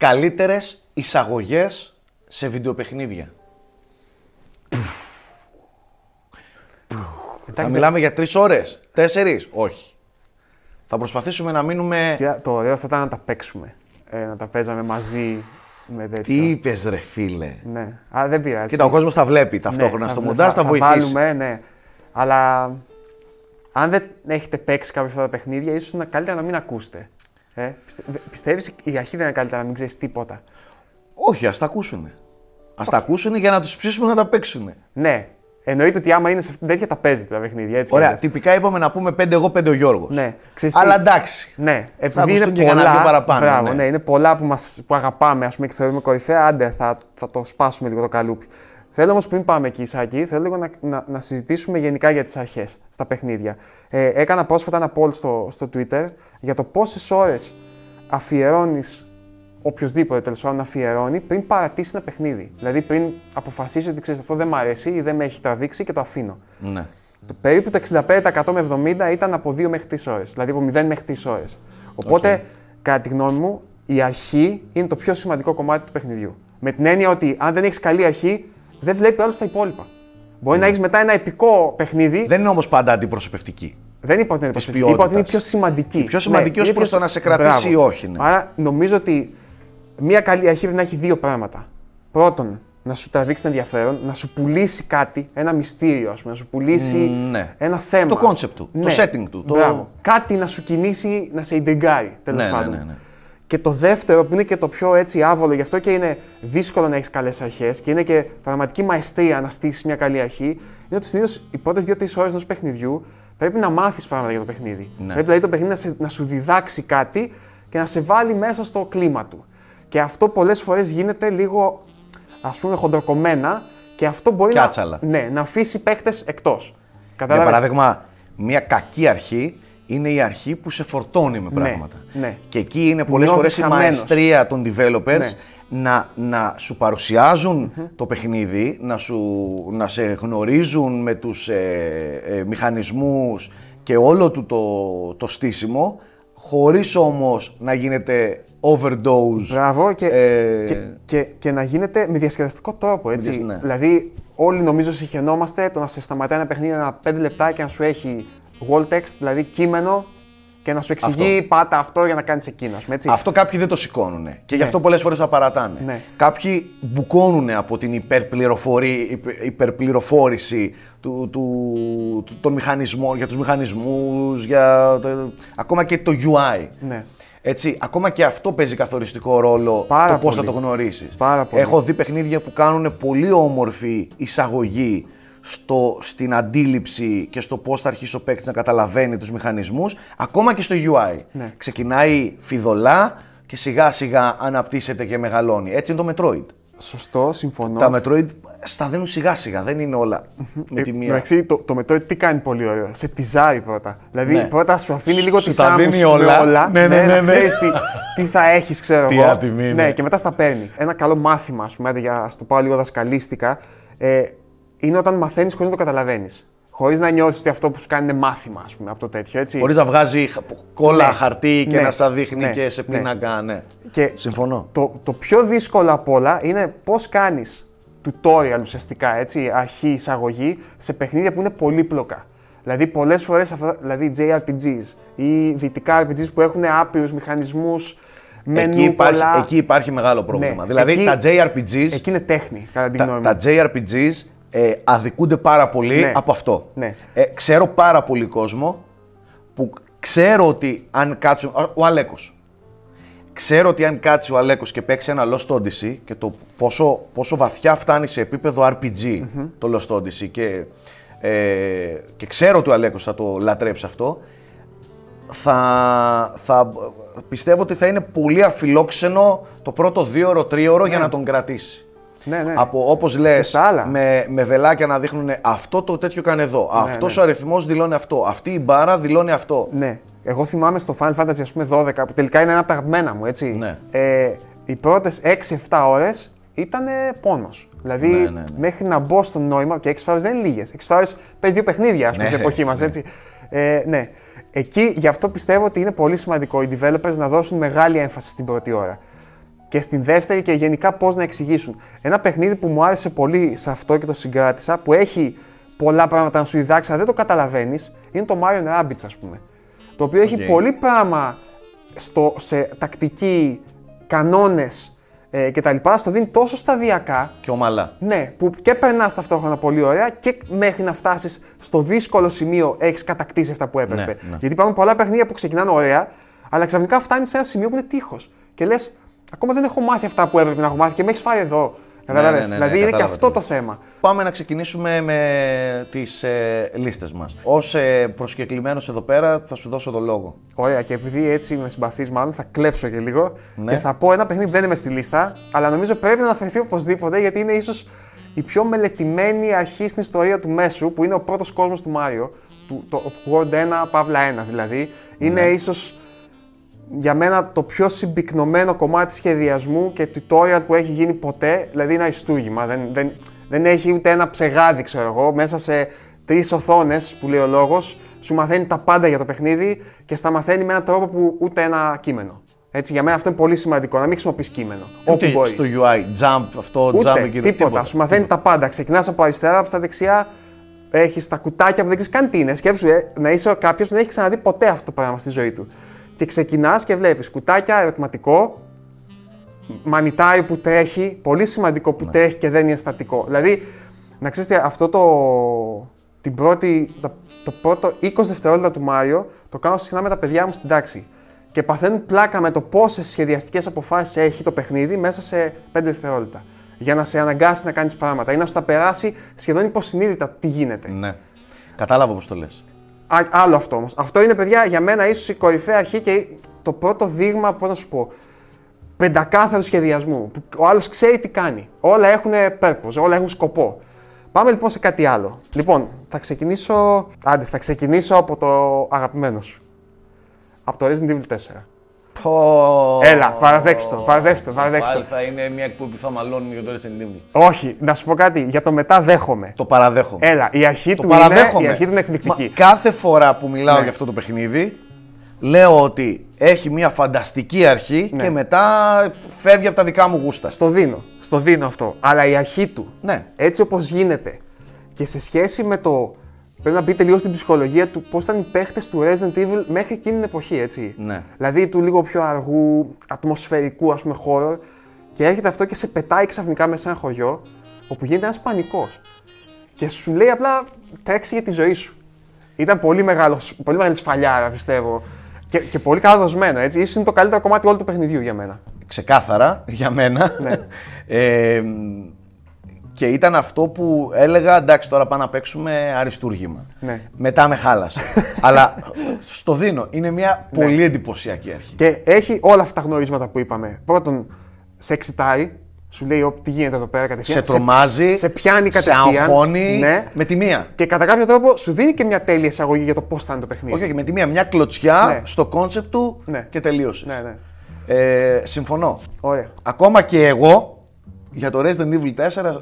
καλύτερες εισαγωγές σε βιντεοπαιχνίδια. Θα μιλάμε για τρεις ώρες, τέσσερις. Όχι. Θα προσπαθήσουμε να μείνουμε. Κοίτα, το ωραίο θα ήταν να τα παίξουμε. Ε, να τα παίζαμε μαζί με τέτοιο. Τι είπες, ρε φίλε; Ναι. Α, δεν πειράζει. Κοίτα, ο κόσμος τα βλέπει ταυτόχρονα Ναι, στο θα- μοντάζ, θα, θα βοηθήσει. βάλουμε, ναι. Αλλά αν δεν έχετε παίξει κάποια αυτά τα παιχνίδια, ίσως είναι καλύτερα να μην ακούσετε. Ε, πιστε... Πιστεύεις η αρχή δεν είναι καλύτερα να μην ξέρεις τίποτα; Όχι, ας τα ακούσουν. Α τα ακούσουν για να τους ψήσουμε να τα παίξουν. Ναι. Εννοείται ότι άμα είναι σε αυτήν την τέτοια τα παίζετε τα παιχνίδια. Έτσι κι Ωραία, αλλιώς. τυπικά είπαμε να πούμε πέντε εγώ, πέντε ο Γιώργος. Ναι. Ξέρεις τι- Αλλά εντάξει. Ναι, επειδή ακουστούν είναι και κανένα πολλά, δύο παραπάνω, μπράβο, ναι. ναι. είναι πολλά που, μας, που αγαπάμε ας πούμε, και θεωρούμε κορυφαία, άντε θα, θα το σπάσουμε λίγο το καλούπι. Θέλω όμως πριν πάμε εκεί, Σάκη, θέλω λίγο να, να, να συζητήσουμε γενικά για τις αρχές στα παιχνίδια. Ε, έκανα πρόσφατα ένα poll στο, στο Twitter για το πόσες ώρες αφιερώνεις οποιοδήποτε τέλος πάντων αφιερώνει πριν παρατήσει ένα παιχνίδι. Δηλαδή πριν αποφασίσει ότι ξέρεις αυτό δεν μ' αρέσει ή δεν με έχει τραβήξει και το αφήνω. Ναι. Το περίπου το 65% με 70 ήταν από 2 μέχρι 3 ώρες. Δηλαδή από 0 μέχρι 3 ώρες. Οπότε, κατά τη γνώμη μου, η αρχή είναι το πιο σημαντικό κομμάτι του παιχνιδιού. Με την έννοια ότι αν δεν έχεις καλή αρχή, δεν βλέπει όλο τα υπόλοιπα. Μπορεί να έχεις μετά ένα επικό παιχνίδι. Δεν είναι όμως πάντα αντιπροσωπευτική. Δεν είπα ότι είναι Της προσωπική, είπα ότι είναι ποιότητας. πιο σημαντική. Η πιο σημαντική ως είναι προς πιο το να σε συ- κρατήσει Μπράβο. ή όχι, ναι. Άρα νομίζω ότι μια καλή αρχή πρέπει να έχει δύο πράγματα. Πρώτον, να σου τραβήξει το ενδιαφέρον, να σου πουλήσει κάτι, ένα μυστήριο, ας πούμε, να σου πουλήσει Μ, ναι. ένα θέμα. Το concept του, το setting του, το- Μπράβο. Κάτι να σου κινήσει, να σε ιντριγκάρει, τέλος Ναι, ναι, πάντων. ναι, ναι. Και το δεύτερο, που είναι και το πιο έτσι άβολο, γι' αυτό και είναι δύσκολο να έχεις καλές αρχές και είναι και πραγματική μαεστρία να στήσεις μια καλή αρχή, είναι ότι συνήθως οι πρώτες 2-3 ώρες ενός παιχνιδιού πρέπει να μάθεις πράγματα για το παιχνίδι. Ναι. Πρέπει δηλαδή το παιχνίδι να, σε- να σου διδάξει κάτι και να σε βάλει μέσα στο κλίμα του. Και αυτό πολλές φορές γίνεται λίγο ας πούμε χοντροκομμένα και αυτό μπορεί Κι να, άτσαλα. ναι, να αφήσει παίχτε εκτός. Για παράδειγμα, μια κακή αρχή είναι η αρχή που σε φορτώνει με πράγματα. ναι. Και εκεί είναι πολλές Νιώθεις φορές η χαμένος. μαεστρία των developers Ναι. να, να σου παρουσιαζουν το παιχνίδι, να, σου, να σε γνωρίζουν με τους ε, ε, μηχανισμούς και όλο του το, το στήσιμο, χωρίς όμως να γίνεται overdose. Μπράβο και, Ε, και, και, και να γίνεται με διασκεδαστικό τρόπο. Έτσι. διασ- ναι. Δηλαδή, όλοι νομίζω συγχαινόμαστε το να σε σταματάει ένα παιχνίδι ένα 5 λεπτά και να σου έχει wall text, δηλαδή κείμενο, και να σου εξηγεί πάτα αυτό για να κάνεις εκείνο. ας πούμε, Έτσι. Αυτό κάποιοι δεν το σηκώνουν. Και γι' αυτό πολλές φορές θα παρατάνε. Ναι. Κάποιοι μπουκώνουν από την υπερπληροφορή, υπε- υπερπληροφόρηση του, του, του- των μηχανισμών, για τους μηχανισμούς, για το- ακόμα και το UI. Ναι. Έτσι, ακόμα και αυτό παίζει καθοριστικό ρόλο Πάρα το πώς θα πολύ. το γνωρίσεις. Πάρα πολύ. Έχω δει παιχνίδια που κάνουν πολύ όμορφη εισαγωγή στο, στην αντίληψη και στο πώς θα αρχίσει ο παίκτης να καταλαβαίνει τους μηχανισμούς, ακόμα και στο UI. Ναι. Ξεκινάει φιδωλά και σιγά σιγά αναπτύσσεται και μεγαλώνει. Έτσι είναι το Metroid. Σωστό, συμφωνώ. Τα Metroid σταδένουν σιγά σιγά, δεν είναι όλα με τη Ε, μία. Εντάξει, το, το Metroid τι κάνει πολύ ωραίο. Σε τυζάρει πρώτα. Δηλαδή Ναι. πρώτα σου αφήνει λίγο Σου τη τα άμμου δίνει σου με όλα. όλα. Ναι, ναι, ναι, να ναι. ξέρεις τι, τι θα έχεις, ξέρω Τι εγώ. άτιμη είναι. Ναι, και μετά στα παίρνει. Ένα καλό μάθημα, ας πούμε, άντε για να το πάω λίγο δασκαλίστικα, ε, είναι όταν μαθαίνεις χωρίς να το καταλαβαίνεις. Χωρίς να νιώθεις ότι αυτό που σου κάνει είναι μάθημα, ας πούμε, από το τέτοιο. Έτσι. Χωρίς να βγάζει χα- κόλλα, Ναι. χαρτί και Ναι. να στα δείχνει Ναι. και σε Ναι. πίνακα. Ναι. Και Συμφωνώ. Το, το πιο δύσκολο απ' όλα είναι πώς κάνεις tutorial ουσιαστικά, έτσι, αρχή, εισαγωγή σε παιχνίδια που είναι πολύπλοκα. Δηλαδή, πολλές φορές αυτά, δηλαδή JRPGs ή δυτικά RPGs που έχουν άπειρους μηχανισμούς, μενού Εκεί υπάρχει, πολλά. εκεί υπάρχει μεγάλο πρόβλημα. Ναι. Δηλαδή Εκεί- τα JRPGs, Εκεί είναι τέχνη, κατά την τα, γνώμη τα μου. JRPGs ε, αδικούνται πάρα πολύ Ναι. από αυτό. Ναι. Ε, ξέρω πάρα πολύ κόσμο που ξέρω ότι αν κάτσουν. ο- Ο Αλέκος. Ξέρω ότι αν κάτσει ο Αλέκος και παίξει ένα Lost Odyssey και το πόσο, πόσο βαθιά φτάνει σε επίπεδο RPG το Lost Odyssey και, ε, και ξέρω ότι ο Αλέκος θα το λατρέψει αυτό, θα, θα πιστεύω ότι θα είναι πολύ αφιλόξενο το πρώτο δύο ώρο, τρίωρο για να τον κρατήσει. Ναι, ναι. Από όπως λες, στα άλλα. με, με βελάκια να δείχνουν αυτό το τέτοιο κάνει εδώ, αυτός ναι. ο αριθμός δηλώνει αυτό, αυτή η μπάρα δηλώνει αυτό. Ναι. Εγώ θυμάμαι στο Final Fantasy ας πούμε 12, που τελικά είναι ένα από τα αγαπημένα μου, έτσι. Ναι. Ε, οι πρώτες 6-7 ώρες ήταν πόνος. Δηλαδή, Ναι, ναι, ναι. μέχρι να μπω στο νόημα, και 6 ώρες δεν είναι λίγες. 6 ώρες παίζει δύο παιχνίδια, ας πούμε, Ναι, στην εποχή μας, ναι. έτσι. Ε, ναι. Εκεί, γι' αυτό πιστεύω ότι είναι πολύ σημαντικό οι developers να δώσουν μεγάλη έμφαση στην πρώτη ώρα. Και στην δεύτερη και γενικά πώς να εξηγήσουν. Ένα παιχνίδι που μου άρεσε πολύ σε αυτό και το συγκράτησα, που έχει πολλά πράγματα να σου διδάξει, αλλά δεν το καταλαβαίνεις, είναι το Mario Rabbids, ας πούμε. Το οποίο έχει πολύ πράγμα στο, σε τακτική, κανόνες ε, κτλ. Στο δίνει τόσο σταδιακά. Και ομαλά. Ναι, που και περνάς ταυτόχρονα πολύ ωραία και μέχρι να φτάσεις στο δύσκολο σημείο έχεις κατακτήσει αυτά που έπρεπε. Ναι, ναι. Γιατί υπάρχουν πολλά παιχνίδια που ξεκινάνε ωραία, αλλά ξαφνικά φτάνεις σε ένα σημείο που είναι τείχος. Και λες, ακόμα δεν έχω μάθει αυτά που έπρεπε να έχω μάθει και με έχεις φάει εδώ. Κατάλαβες; ναι, ναι, δηλαδή είναι και κατάλαβα αυτό τι το θέμα. Πάμε να ξεκινήσουμε με τις ε, λίστες μας. Ως ε, προσκεκλημένος εδώ πέρα θα σου δώσω το λόγο. Ωραία, και επειδή έτσι με συμπαθείς, μάλλον θα κλέψω και λίγο Ναι. και θα πω ένα παιχνίδι που δεν είμαι στη λίστα, αλλά νομίζω πρέπει να αναφερθεί οπωσδήποτε γιατί είναι ίσως η πιο μελετημένη αρχή στην ιστορία του μέσου, που είναι ο πρώτος κόσμος του Μάριο, του, το World 1, Παύλα 1 δηλαδή. Είναι Ναι. ίσως για μένα το πιο συμπυκνωμένο κομμάτι σχεδιασμού και tutorial που έχει γίνει ποτέ, δηλαδή ένα ιστούγημα. Δεν, δεν, δεν έχει ούτε ένα ψεγάδι, ξέρω εγώ, μέσα σε τρεις οθόνες που λέει ο λόγος, σου μαθαίνει τα πάντα για το παιχνίδι και στα μαθαίνει με έναν τρόπο που ούτε ένα κείμενο. Έτσι, για μένα αυτό είναι πολύ σημαντικό, να μην χρησιμοποιείς κείμενο. Όπου Ούτε μπορείς. στο UI, jump, αυτό, jump Ούτε, εκεί. τίποτα. Σου μαθαίνει τα πάντα. Ξεκινάς από αριστερά, από στα δεξιά, έχεις τα κουτάκια που δεν ξέρεις καν τι είναι. Σκέψου ε, να είσαι κάποιος που δεν έχει ξαναδεί ποτέ αυτό το πράγμα στη ζωή του. Και ξεκινάς και βλέπεις κουτάκια, ερωτηματικό, μανιτάρι που τρέχει, πολύ σημαντικό που τρέχει και δεν είναι στατικό. Δηλαδή, να ξέρετε, αυτό το, την πρώτη, το, το πρώτο 20 δευτερόλεπτα του Μάριο το κάνω συχνά με τα παιδιά μου στην τάξη. Και παθαίνουν πλάκα με το πόσες σχεδιαστικές αποφάσεις έχει το παιχνίδι μέσα σε 5 δευτερόλεπτα. Για να σε αναγκάσει να κάνεις πράγματα ή να σου τα περάσει σχεδόν υποσυνείδητα τι γίνεται. Ναι. Κατάλαβα πώς το λες. Α, άλλο αυτό όμως. Αυτό είναι, παιδιά, για μένα ίσως η κορυφαία αρχή και το πρώτο δείγμα, πώς να σου πω, πεντακάθαρου σχεδιασμού. Που ο άλλος ξέρει τι κάνει. Όλα έχουν purpose, όλα έχουν σκοπό. Πάμε λοιπόν σε κάτι άλλο. Λοιπόν, θα ξεκινήσω. Άντε, θα ξεκινήσω από το αγαπημένο σου. Από το Resident Evil 4. Πω. Έλα, παραδέξτε το, παραδέξτε το, παραδέξτε Πάλι το. θα είναι μια εκπομπή που θα μαλώνουμε για το Resident Evil. Όχι, να σου πω κάτι. Για το μετά δέχομαι. Το παραδέχομαι. Έλα, η αρχή, το του είναι, παραδέχομαι. η αρχή του είναι εκπληκτική. Μα κάθε φορά που μιλάω Ναι. για αυτό το παιχνίδι, λέω ότι έχει μια φανταστική αρχή Ναι. και μετά φεύγει από τα δικά μου γούστα. Στο δίνω. Στο δίνω αυτό. Αλλά η αρχή του, Ναι. έτσι όπως γίνεται και σε σχέση με το. Πρέπει να μπείτε λίγο στην ψυχολογία του πώς ήταν οι παίχτες του Resident Evil μέχρι εκείνη την εποχή, έτσι. Ναι. Δηλαδή του λίγο πιο αργού, ατμοσφαιρικού ας πούμε χώρο και έρχεται αυτό και σε πετάει ξαφνικά μέσα σε ένα χωριό όπου γίνεται ένας πανικός. Και σου λέει απλά τρέξει για τη ζωή σου. Ήταν πολύ, μεγάλος, πολύ μεγάλης σφαλιάρα, πιστεύω. Και, και πολύ καλά δοσμένο, έτσι. Ίσως είναι το καλύτερο κομμάτι όλου του παιχνιδιού για μένα. Ξεκάθαρα για μένα. Ναι. Ε, και ήταν αυτό που έλεγα, εντάξει τώρα πάμε να παίξουμε αριστούργημα. Ναι. Μετά με χάλασε. Αλλά στο δίνω. Είναι μια πολύ εντυπωσιακή αρχή. Και έχει όλα αυτά τα γνωρίσματα που είπαμε. Πρώτον, σε εξητάρει, σου λέει «Ω, τι γίνεται εδώ πέρα κατευθείαν. σε τρομάζει, σε πιάνει σε κατευθείαν. αγχώνει Ναι. με τη μία. Και κατά κάποιο τρόπο σου δίνει και μια τέλεια εισαγωγή για το πώς θα είναι το παιχνίδι. Όχι, όχι, με τη μία. Μια κλωτσιά Ναι. στο κόνσεπτ του Ναι. και τελείωσε. Ναι, ναι. Ε, συμφωνώ. Ωραία. Ακόμα και εγώ για το Resident Evil 4 ε,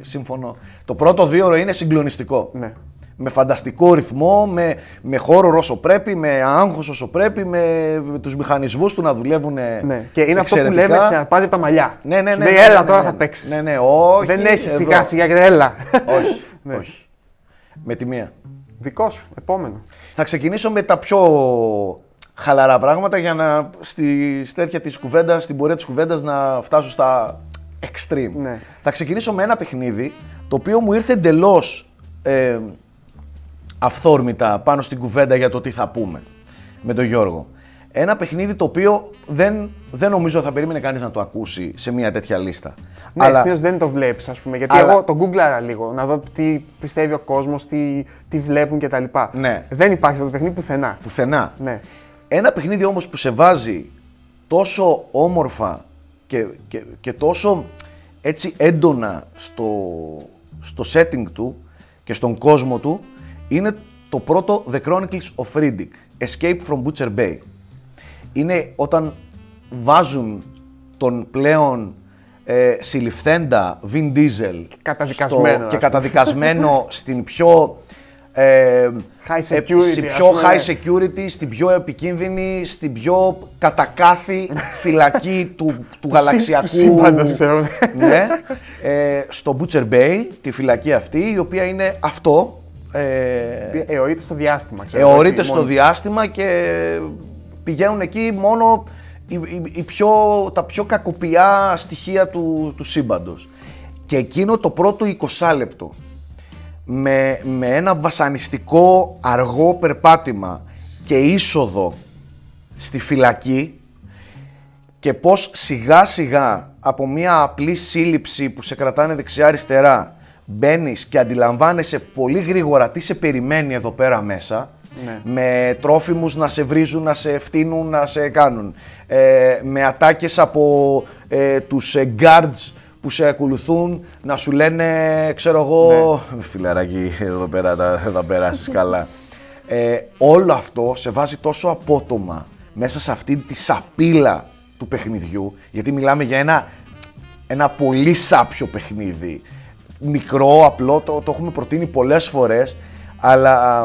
συμφωνώ. Το πρώτο δίωρο είναι συγκλονιστικό. Ναι. Με φανταστικό ρυθμό, με, με χώρο όσο πρέπει, με άγχος όσο πρέπει, με, με τους μηχανισμούς του να δουλεύουν Ναι. Και είναι αυτό που εξαιρετικά. λέμε, σε αρπάζει από τα μαλλιά. Ναι, ναι, Σου ναι. λέει, ναι, έλα ναι, τώρα ναι, θα ναι. παίξεις. Ναι, ναι, όχι. Δεν έχει εδώ. σιγά σιγά και έλα. όχι, Ναι. όχι. Με τη μία. Δικό σου, επόμενο. Θα ξεκινήσω με τα πιο χαλαρά πράγματα για να στη τέτοια της κουβέντας, στην πορεία της κουβέντας να φτάσω στα extreme. Ναι. Θα ξεκινήσω με ένα παιχνίδι το οποίο μου ήρθε εντελώς ε, αυθόρμητα πάνω στην κουβέντα για το τι θα πούμε με τον Γιώργο. Ένα παιχνίδι το οποίο δεν, δεν νομίζω θα περίμενε κανείς να το ακούσει σε μια τέτοια λίστα. Ναι, Αλλά- συνήθως δεν το βλέπεις, ας πούμε. Γιατί Αλλά- εγώ τον googlaρα λίγο, να δω τι πιστεύει ο κόσμος, τι, τι βλέπουν κτλ. Ναι. Δεν υπάρχει αυτό το παιχνίδι πουθενά. πουθενά. Ναι. Ένα παιχνίδι όμως που σε βάζει τόσο όμορφα και, και, και τόσο έτσι έντονα στο, στο setting του και στον κόσμο του είναι το πρώτο The Chronicles of Riddick, Escape from Butcher Bay. Είναι όταν βάζουν τον πλέον ε, συλληφθέντα Vin Diesel Καταδικασμένο, στο- ας και πούμε. καταδικασμένο στην πιο ε, High ε, security, στην ας πιο πούμε. high security, στην πιο επικίνδυνη, στην πιο κατακάθη φυλακή του, του γαλαξιακού. του σύμπαντος, ξέρω. ναι, ε, στο Butcher Bay, τη φυλακή αυτή, η οποία είναι αυτό. Ε, Εωρείται στο διάστημα, ξέρω. Εωρείται έτσι, στο μόνη της. διάστημα και πηγαίνουν εκεί μόνο οι, οι- οι πιο, τα πιο κακοπιά στοιχεία του, του σύμπαντος. Και εκείνο το πρώτο 20 λεπτό με, με ένα βασανιστικό αργό περπάτημα και είσοδο στη φυλακή και πως σιγά σιγά από μια απλή σύλληψη που σε κρατάνε δεξιά-αριστερά μπαίνεις και αντιλαμβάνεσαι πολύ γρήγορα τι σε περιμένει εδώ πέρα μέσα Ναι. με τρόφιμους να σε βρίζουν, να σε φτύνουν, να σε κάνουν ε, με ατάκες από ε, τους ε, guards που σε ακολουθούν να σου λένε ξέρω εγώ φιλαράκι εδώ πέρα θα, θα περάσεις καλά ε, όλο αυτό σε βάζει τόσο απότομα μέσα σε αυτή τη σαπίλα του παιχνιδιού, γιατί μιλάμε για ένα, ένα πολύ σάπιο παιχνίδι. Μικρό, απλό, το, το έχουμε προτείνει πολλές φορές, αλλά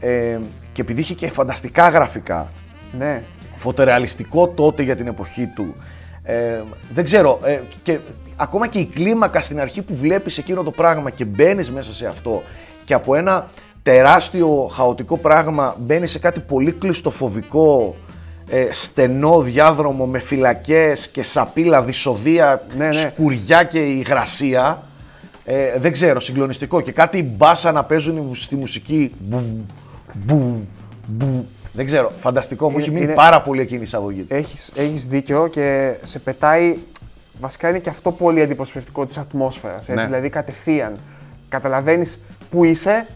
ε, και επειδή είχε και φανταστικά γραφικά, Ναι. φωτορεαλιστικό τότε για την εποχή του. Ε, δεν ξέρω, ε, και ακόμα και η κλίμακα στην αρχή που βλέπεις εκείνο το πράγμα και μπαίνεις μέσα σε αυτό και από ένα τεράστιο χαοτικό πράγμα μπαίνεις σε κάτι πολύ κλειστοφοβικό, ε, στενό διάδρομο με φυλακές και σαπίλα, δυσοδεία, Ναι, ναι. σκουριά και υγρασία. Ε, δεν ξέρω, συγκλονιστικό. Και κάτι μπάσα να παίζουν στη μουσική. Μπου, μπου, μπου. Δεν ξέρω, φανταστικό. Μου έχει μείνει είναι- πάρα πολύ εκείνη η εισαγωγή. του. Έχεις, έχεις δίκιο και σε πετάει. Βασικά είναι και αυτό πολύ αντιπροσωπευτικό της ατμόσφαιρας. Ναι. Δηλαδή κατευθείαν καταλαβαίνεις που είσαι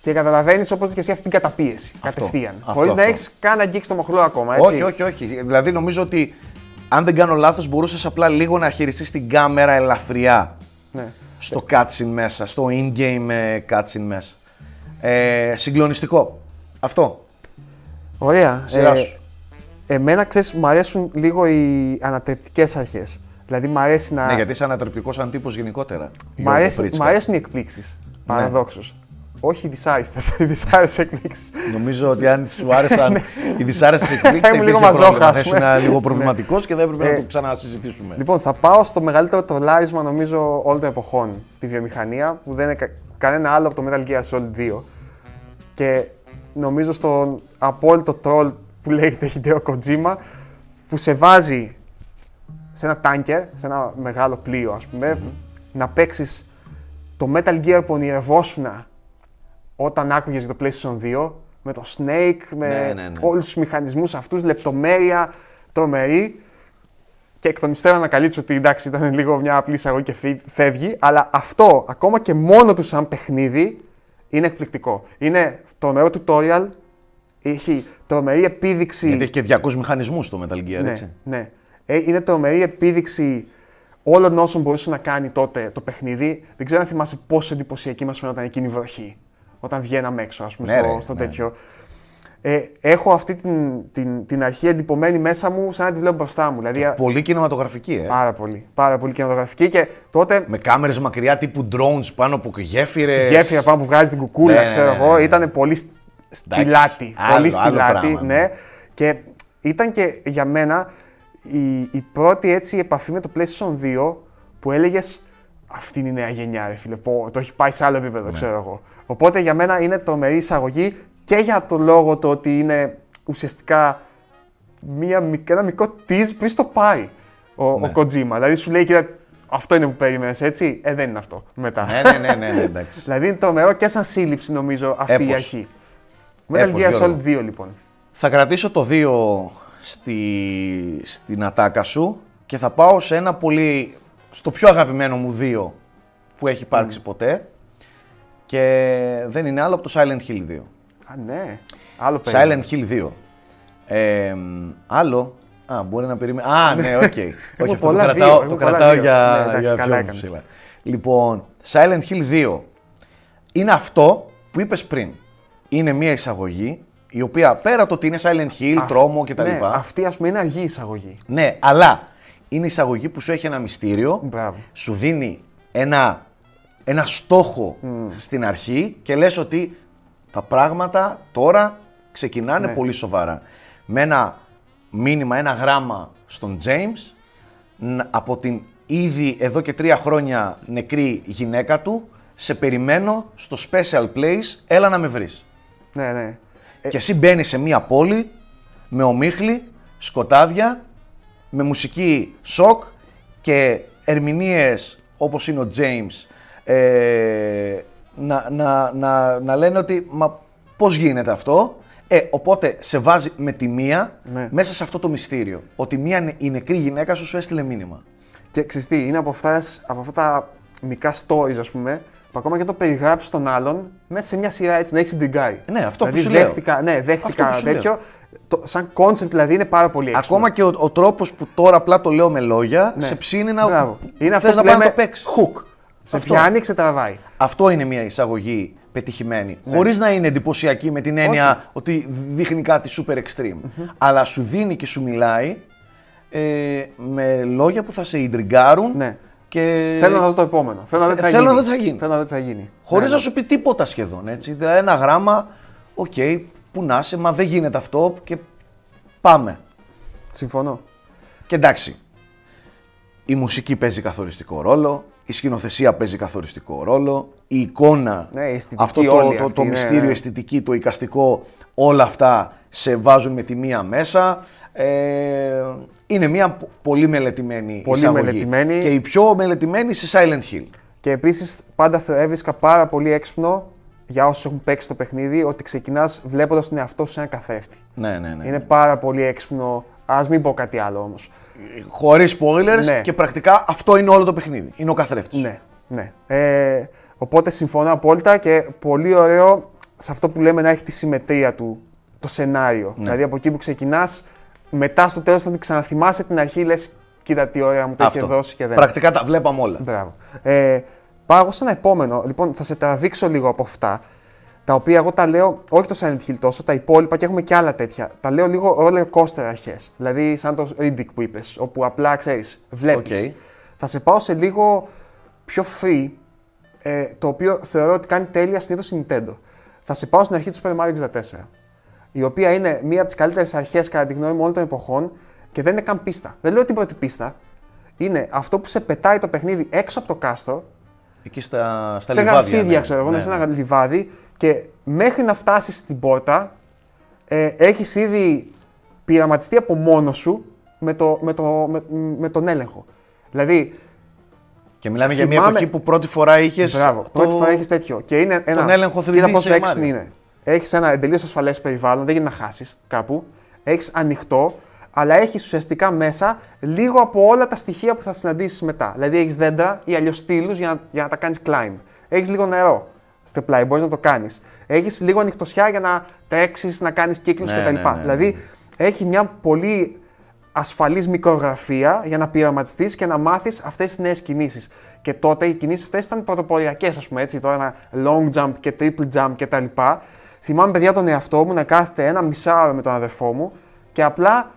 και καταλαβαίνεις όπως και εσύ αυτή την καταπίεση. κατευθείαν. αυτό, Χωρίς να αυτό. έχεις καν αγγίξει το μοχλό ακόμα. Έτσι. Όχι, όχι, όχι. Δηλαδή νομίζω ότι αν δεν κάνω λάθος μπορούσες απλά λίγο να χειριστείς την κάμερα ελαφριά Ναι. στο cutscene μέσα, στο in-game ε, cutscene μέσα. Ε, συγκλονιστικό. Αυτό. Ωραία. Σειρά σου. εμένα ξέρεις, μου αρέσουν λίγο οι ανατρεπτικές αρχές. Δηλαδή, μου αρέσει να. Ναι, γιατί είσαι ανατρεπτικός αντίπος γενικότερα. Μ' Γιώργο αρέσει, Πρίτσκα. μ' αρέσουν οι εκπλήξεις. Παραδόξως. Όχι οι δυσάρεστε. Οι δυσάρεστε εκπλήξεις. Νομίζω ότι αν σου άρεσαν οι δυσάρεστες εκπλήξεις Θα θα ήμουν λίγο υπήρχε πρόβλημα. μαζόχα, Θα ας ήσουν πούμε. λίγο προβληματικός και θα έπρεπε Ε, να το ξανασυζητήσουμε. Λοιπόν, θα πάω στο μεγαλύτερο τρολάρισμα νομίζω όλων των εποχών στη βιομηχανία που δεν είναι κα- κανένα άλλο από το Metal Gear Solid 2. Και νομίζω στον απόλυτο τρόλ που λέγεται Hideo Kojima που σε βάζει σε ένα τάνκερ, σε ένα μεγάλο πλοίο ας πούμε, να παίξεις το Metal Gear που ονειρευόσουνα όταν άκουγες για το PlayStation 2 με το Snake, με Ναι, ναι, ναι. όλους τους μηχανισμούς αυτούς, λεπτομέρεια, τρομερή και εκ των υστέρων ανακαλύψω ότι εντάξει ήταν λίγο μια απλή εισαγωγή και φύ- φεύγει, αλλά αυτό ακόμα και μόνο του σαν παιχνίδι είναι εκπληκτικό. Είναι τρομερό tutorial, έχει τρομερή επίδειξη. Γιατί έχει και 200 μηχανισμούς το Metal Gear, ναι, έτσι. ναι. Ε, είναι τρομερή επίδειξη όλων όσων μπορούσε να κάνει τότε το παιχνίδι. Δεν ξέρω αν θυμάσαι πόσο εντυπωσιακή μας φαίνονταν εκείνη η βροχή. Όταν βγαίναμε έξω, ας πούμε, Ναι, στο, ρε, στο ναι. τέτοιο. Ε, έχω αυτή την, την, την αρχή εντυπωμένη μέσα μου, σαν να τη βλέπω μπροστά μου. Δηλαδή, Πολύ κινηματογραφική, ε. Πάρα πολύ. Πάρα πολύ κινηματογραφική και τότε Με κάμερες μακριά τύπου drones πάνω από γέφυρες. τη γέφυρα πάνω που βγάζει την κουκούλα, Ναι, ναι, ξέρω ναι, ναι, εγώ, ναι. ήταν πολύ σ- στη Εντάξει, λάτη. άλλο- πολύ στη άλλο λάτη, πράγμα, ναι. ναι. Και ήταν και για μένα η, η πρώτη έτσι επαφή με το PlayStation 2 που έλεγες αυτή είναι η νέα γενιά, ρε φίλε. Πω, το έχει πάει σε άλλο επίπεδο, Ναι. ξέρω εγώ. Οπότε για μένα είναι τρομερή εισαγωγή και για το λόγο το ότι είναι ουσιαστικά μία, μικ- ένα μικρό tease πριν το πάει ο, Ναι. ο Kojima. Δηλαδή σου λέει, κοίτα, αυτό είναι που περίμενες, έτσι; Ε, δεν είναι αυτό μετά. ναι, ναι, ναι, ναι, ναι, εντάξει. Δηλαδή είναι τρομερό και σαν σύλληψη νομίζω αυτή η Έπος. αρχή. Metal Έπος, Gear Γιώργο. Solid 2 λοιπόν. Θα κρατήσω το 2 στη, στην ατάκα σου και θα πάω σε ένα πολύ, στο πιο αγαπημένο μου 2 που έχει υπάρξει ποτέ και δεν είναι άλλο από το Silent Hill 2. Α, ναι. Άλλο περίμενα. Silent Hill 2. Ε, άλλο. Α, μπορεί να περιμένει. Α, ναι, οκ. Όχι, αυτό το πολλά κρατάω, δύο, το έχουμε πολλά κρατάω δύο. για, Ναι, εντάξει, για καλά πιο έκανες. ψηλά. Λοιπόν, Silent Hill 2 είναι αυτό που είπες πριν. Είναι μια εισαγωγή η οποία πέρα το ότι είναι Silent Hill, Αυ- τρόμο κτλ. Ναι, Ναι, αυτή ας πούμε είναι αργή εισαγωγή. ναι, αλλά είναι εισαγωγή που σου έχει ένα μυστήριο, Μπράβο. σου δίνει ένα, ένα στόχο στην αρχή και λες ότι Τα πράγματα τώρα ξεκινάνε Ναι. πολύ σοβαρά. Με ένα μήνυμα, ένα γράμμα στον James ν- από την ήδη εδώ και τρία χρόνια νεκρή γυναίκα του σε περιμένω στο special place, έλα να με βρεις. Ναι, ναι. Και εσύ μπαίνεις σε μία πόλη με ομίχλη, σκοτάδια, με μουσική σοκ και ερμηνείες όπως είναι ο James ε, να, να, να, να λένε ότι μα πώς γίνεται αυτό; Ε, οπότε σε βάζει με τη μία Ναι. μέσα σε αυτό το μυστήριο. Ότι μία νε- η νεκρή γυναίκα σου σου έστειλε μήνυμα. Και ξέρεις τι, είναι από, αυτές, από αυτά τα μικρά stories, ας πούμε, που ακόμα και το περιγράψεις τον άλλον μέσα σε μια σειρά έτσι να έχεις συντριγκάρει. Ναι, αυτό που δηλαδή, σου λέω. δέχτηκα, Ναι, Αυτό δέχτηκα που σου τέτοιο. Το, σαν concept δηλαδή είναι πάρα πολύ έξυπνο. Ακόμα και ο, ο τρόπος που τώρα απλά το λέω με λόγια Ναι. σε ψήνει να Μπράβο. Είναι θες αυτό να που πάει να λέμε το παίξεις. hook. Σε Αυτό. πιάνει, ξετραβάει. Αυτό είναι μια εισαγωγή πετυχημένη. Χωρίς να είναι εντυπωσιακή με την έννοια Ναι. Όχι. ότι δείχνει κάτι super extreme. Αλλά σου δίνει και σου μιλάει ε, με λόγια που θα σε ιντριγκάρουν Ναι. και Θέλω να δω το επόμενο. Θέλω να δω τι θα Θέλω γίνει. να δω τι θα γίνει. Θέλω να δω τι θα γίνει. χωρίς Ναι, να ναι. σου πει τίποτα σχεδόν. Έτσι. Δηλαδή ένα γράμμα, οκ, που να είσαι, μα δεν γίνεται αυτό και πάμε. Συμφωνώ. Και εντάξει, η μουσική παίζει καθοριστικό ρόλο, η σκηνοθεσία παίζει καθοριστικό ρόλο, η εικόνα, Ναι, η αισθητική αυτό το, όλη το, αυτή, το ναι, μυστήριο ναι. αισθητική, το εικαστικό, όλα αυτά σε βάζουν με τη μία μέσα. Ε, είναι μια πο- πολύ μελετημένη Πολύ εισαγωγή. μελετημένη. Και η πιο μελετημένη σε Silent Hill. Και επίσης πάντα θε- έβρισκα πάρα πολύ έξυπνο για όσους έχουν παίξει το παιχνίδι ότι ξεκινάς βλέποντας τον εαυτό σου σε ένα καθρέφτη. Ναι, ναι, ναι. Είναι πάρα πολύ έξυπνο. Α μην πω κάτι άλλο όμως. Χωρίς spoilers Ναι. και πρακτικά αυτό είναι όλο το παιχνίδι. Είναι ο καθρέφτης. Ναι, ναι. Ε, οπότε συμφωνώ απόλυτα και πολύ ωραίο σε αυτό που λέμε να έχει τη συμμετρία του το σενάριο. Ναι. Δηλαδή από εκεί που ξεκινάς, μετά στο τέλος, όταν ξαναθυμάσαι την αρχή, λες: Κοίτα τι ωραία μου το είχε δώσει και δεν. Πρακτικά τα βλέπαμε όλα. Μπράβο. Ε, πάω εγώ σε ένα επόμενο. Λοιπόν, θα σε τραβήξω λίγο από αυτά. Τα οποία εγώ τα λέω, όχι το Silent Hill τόσο, τα υπόλοιπα και έχουμε και άλλα τέτοια. Τα λέω λίγο roller coaster αρχές. Δηλαδή, σαν το Riddick που είπες, όπου απλά ξέρεις, βλέπεις. Οκ. Θα σε πάω σε λίγο πιο free, ε, το οποίο θεωρώ ότι κάνει τέλεια συνήθως η Nintendo. Θα σε πάω στην αρχή του Super Mario 64. Η οποία είναι μία από τις καλύτερες αρχές κατά τη γνώμη μου όλων των εποχών και δεν είναι καν πίστα. Δεν λέω την πρώτη πίστα. Είναι αυτό που σε πετάει το παιχνίδι έξω από το κάστρο, Εκεί στα, στα σε λιβάδια, γαρσίδια, ναι. ξέρω εγώ, Ναι, σε ναι. ένα λιβάδι και μέχρι να φτάσεις στην πόρτα, ε, έχεις ήδη πειραματιστεί από μόνος σου με, το, με, το, με, με τον έλεγχο. Δηλαδή, Και μιλάμε για μια Θυμάμαι- εποχή που πρώτη φορά είχες. Μπράβο. Πρώτη φορά έχει τέτοιο. Και είναι ένα. τον έλεγχο 3D Κοίτα πόσο σε έξυπνη Mario. είναι. Έχεις ένα εντελώ ασφαλές περιβάλλον, δεν γίνεται να χάσεις κάπου. Έχεις ανοιχτό, αλλά έχεις ουσιαστικά μέσα λίγο από όλα τα στοιχεία που θα συναντήσεις μετά. Δηλαδή έχεις δέντρα ή αλλιώς στήλους για, να- για να τα κάνεις climb. Έχεις λίγο νερό στο πλάι, μπορείς να το κάνεις. Έχεις λίγο ανοιχτοσιά για να τρέξεις, να κάνεις κύκλους Ναι, κτλ. ναι, ναι, ναι. Δηλαδή έχει μια πολύ ασφαλής μικρογραφία για να πειραματιστείς και να μάθεις αυτές τις νέες κινήσεις. Και τότε οι κινήσεις αυτές ήταν πρωτοποριακές, ας πούμε έτσι, τώρα ένα long jump και triple jump κτλ. Θυμάμαι παιδιά τον εαυτό μου να κάθεται ένα μισάωρο με τον αδερφό μου και απλά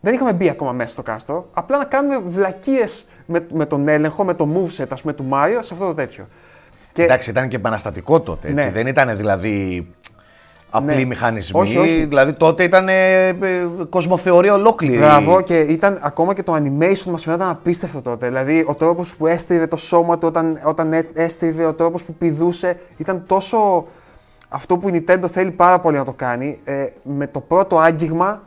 δεν είχαμε μπει ακόμα μέσα στο κάστρο, απλά να κάνουμε βλακίες με, με τον έλεγχο, με το moveset ας πούμε του Μάριο σε αυτό το τέτοιο. Και Εντάξει, ήταν και επαναστατικό τότε. Έτσι. Ναι. Δεν ήταν δηλαδή απλοί Ναι. μηχανισμοί. Όχι, όχι. Δηλαδή τότε ήταν ε, ε, κοσμοθεωρία ολόκληρη. Μπράβο, και ήταν ακόμα και το animation μας φαινόταν απίστευτο τότε. Δηλαδή, ο τρόπος που έστριβε το σώμα του όταν, όταν έ- έστριβε, ο τρόπος που πηδούσε, ήταν τόσο. Αυτό που η Nintendo θέλει πάρα πολύ να το κάνει, ε, με το πρώτο άγγιγμα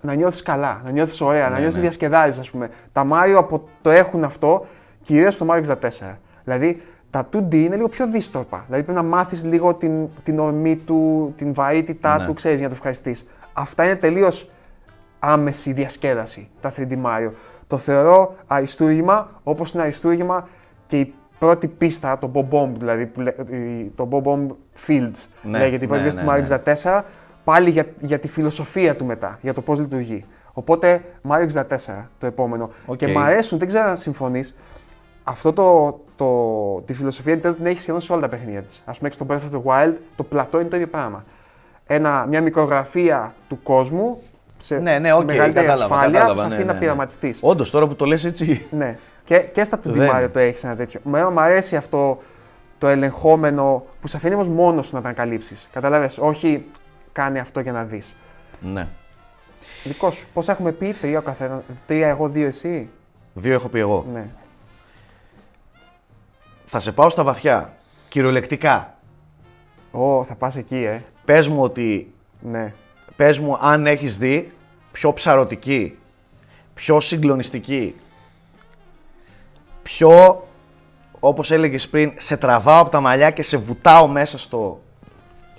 να νιώθεις καλά, να νιώθεις ωραία, να νιώθεις ναι. διασκεδάζεις, ας πούμε. Τα Mario από το έχουν αυτό, κυρίως το Mario 64. Δηλαδή, τα 2D είναι λίγο πιο δύστροπα. Δηλαδή, πρέπει να μάθεις λίγο την, την ορμή του, την βαρύτητά Ναι. του, ξέρεις, για να το ευχαριστείς. Αυτά είναι τελείως άμεση διασκέδαση, τα 3D Mario. Το θεωρώ αριστούργημα, όπως είναι αριστούργημα και η πρώτη πίστα, το Bob Bomb, δηλαδή, που λέ- η- το Bob Bomb Fields, Ναι, λέγεται η πρώτη ναι, πίστα ναι, του Mario 64, πάλι για, για τη φιλοσοφία του μετά, για το πώς λειτουργεί. Οπότε, Mario 64, το επόμενο. Οκ. Και μ' αρέσουν, δεν ξέρω αν συμφωνείς, αυτό το, το, τη φιλοσοφία Nintendo την έχει σχεδόν σε όλα τα παιχνίδια της. Ας πούμε, στο Breath of the Wild, το πλατό είναι το ίδιο πράγμα. Ένα, μια μικρογραφία του κόσμου σε Ναι, ναι, οκ, μεγαλύτερη κατάλαβα, ασφάλεια, κατάλαβα, σε ναι, αφήνει ναι, να ναι. πειραματιστείς. Όντως, τώρα που το λες έτσι. Ναι. Και, και στα 2D Δεν. Mario το έχεις ένα τέτοιο. Εμένα μου αρέσει αυτό το ελεγχόμενο που σε αφήνει όμως μόνος σου να τα ανακαλύψεις. Κατάλαβε, όχι κάνει αυτό για να δεις. Ναι. Δικό σου. Πώς έχουμε πει, τρία ο καθένας. Τρία εγώ, δύο εσύ; Δύο έχω πει εγώ. Ναι. Θα σε πάω στα βαθιά. Κυριολεκτικά. Ω, θα πας εκεί, ε. Πες μου ότι Ναι. πες μου αν έχεις δει πιο ψαρωτική, πιο συγκλονιστική, πιο, όπως έλεγες πριν, σε τραβάω από τα μαλλιά και σε βουτάω μέσα στο,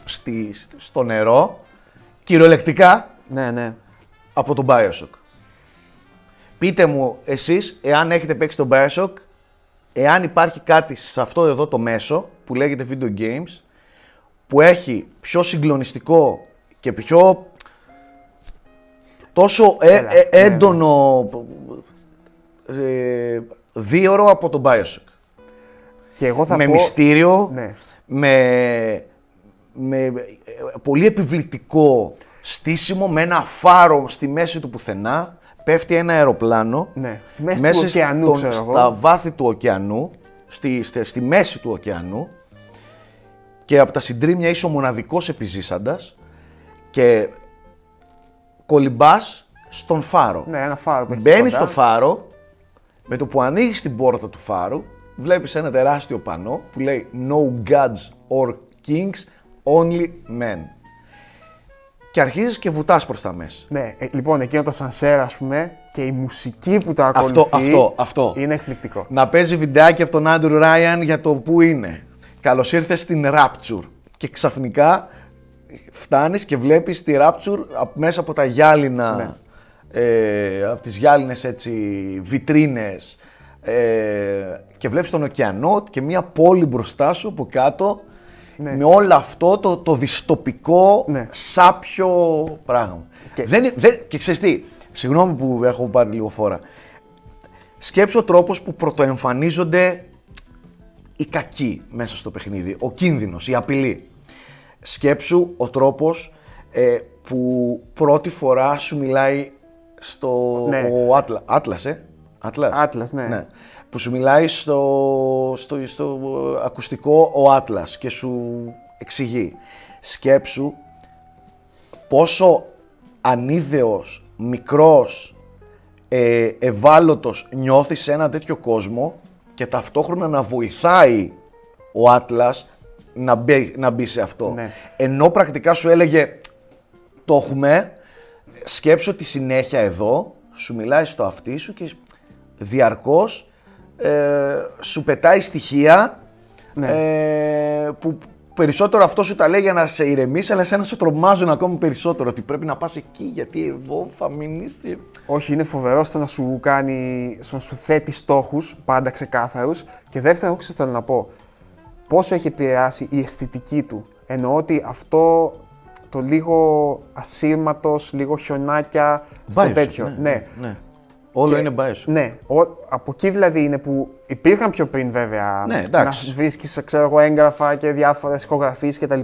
στη, στο νερό, κυριολεκτικά Ναι, ναι. από τον Bioshock. Πείτε μου εσείς, εάν έχετε παίξει τον Bioshock, εάν υπάρχει κάτι σε αυτό εδώ το μέσο που λέγεται video games, που έχει πιο συγκλονιστικό και πιο τόσο ε, Έλα, ε, ναι, ναι. έντονο ε, δίωρο από τον Bioshock. Και εγώ θα με πω. μυστήριο, Ναι. με, με ε, πολύ επιβλητικό στήσιμο, με ένα φάρο στη μέση του πουθενά, πέφτει ένα αεροπλάνο Ναι, στη μέση μέσα του ωκεανού, στον- ξέρω εγώ. στα βάθη του ωκεανού, στη, στη, στη μέση του ωκεανού και από τα συντρίμια είσαι ο μοναδικός επιζήσαντας και κολυμπάς στον φάρο. Ναι, ένα φάρο που έχεις Μπαίνεις κοντά. στο φάρο, με το που ανοίγεις την πόρτα του φάρου, βλέπεις ένα τεράστιο πανό που λέει No gods or kings, only men. Και αρχίζεις και βουτάς προς τα μέσα. Ναι, ε, λοιπόν, εκείνο το σανσέρ, ας πούμε, και η μουσική που το ακολουθεί. Αυτό, αυτό, αυτό. Είναι εκπληκτικό. Να παίζει βιντεάκι από τον Άντρου Ράιαν για το που είναι. Καλώς ήρθες στην Rapture. Και ξαφνικά φτάνεις και βλέπεις τη Rapture απ- μέσα από τα γυάλινα, Ναι. ε, από τις γυάλινες έτσι βιτρίνες ε, και βλέπεις τον ωκεανό και μια πόλη μπροστά σου από κάτω Ναι. με όλο αυτό το, το δυστοπικό Ναι. σάπιο πράγμα. Και- Δεν, δεν, και ξέρεις τι, συγγνώμη που έχω πάρει λίγο φόρα. Σκέψου ο τρόπος που πρωτοεμφανίζονται οι κακοί μέσα στο παιχνίδι, ο κίνδυνος, η απειλή. Σκέψου ο τρόπος ε, που πρώτη φορά σου μιλάει στο Ναι. ο Άτλα, Άτλας, ε; Άτλας. Άτλας, ναι. Που σου μιλάει στο, στο, στο ακουστικό ο Άτλας και σου εξηγεί. Σκέψου πόσο ανίδεος, μικρός, ε, ευάλωτος νιώθεις σε ένα τέτοιο κόσμο και ταυτόχρονα να βοηθάει ο Άτλας να μπει, να μπει σε αυτό. Ναι. Ενώ πρακτικά σου έλεγε το έχουμε, σκέψω τη συνέχεια εδώ, σου μιλάει στο αυτί σου και διαρκώς ε, σου πετάει στοιχεία Ναι. ε, που περισσότερο αυτό σου τα λέει για να σε ηρεμήσει, αλλά εσένα σε τρομάζουν ακόμη περισσότερο ότι πρέπει να πας εκεί γιατί εδώ θα μείνεις και- Όχι, είναι φοβερό στο να σου κάνει, στο να σου θέτει στόχους πάντα ξεκάθαρους. Και δεύτερον, εγώ ξέρω τι θέλω να πω. Πόσο έχει επηρεάσει η αισθητική του. Εννοώ ότι αυτό το λίγο ασύρματος, λίγο χιονάκια στο Bioshock, τέτοιο. Ναι. ναι. Όλο Και- είναι Bioshock. Ναι, ο, από εκεί δηλαδή είναι που υπήρχαν πιο πριν βέβαια Ναι, εντάξει. να βρίσκεις ξέρω εγώ έγγραφα και διάφορες ηχογραφίες κτλ.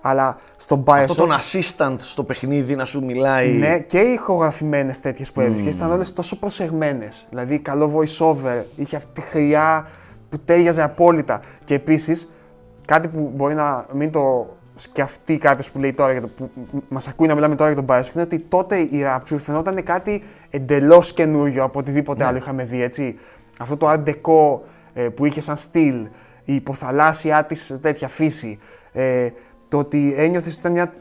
Αλλά στο Bioshock Αυτό τον assistant στο παιχνίδι να σου μιλάει. ναι, και οι ηχογραφημένες τέτοιες που έβρισκε Mm. ήταν όλες τόσο προσεγμένες. Δηλαδή, καλό voice over, είχε αυτή τη χρειά που τέριαζε απόλυτα. Και επίσης, κάτι που μπορεί να μην το σκεφτεί κάποιος που λέει τώρα, για το, που μας ακούει να μιλάμε τώρα για τον Bioshock, είναι ότι τότε η Rapture φαινόταν κάτι εντελώς καινούριο από οτιδήποτε Ναι. άλλο είχαμε δει. Έτσι. Αυτό το Art Deco ε, που είχε σαν στυλ, η υποθαλάσσια της τέτοια φύση, ε, το ότι ένιωθες ότι ήταν μια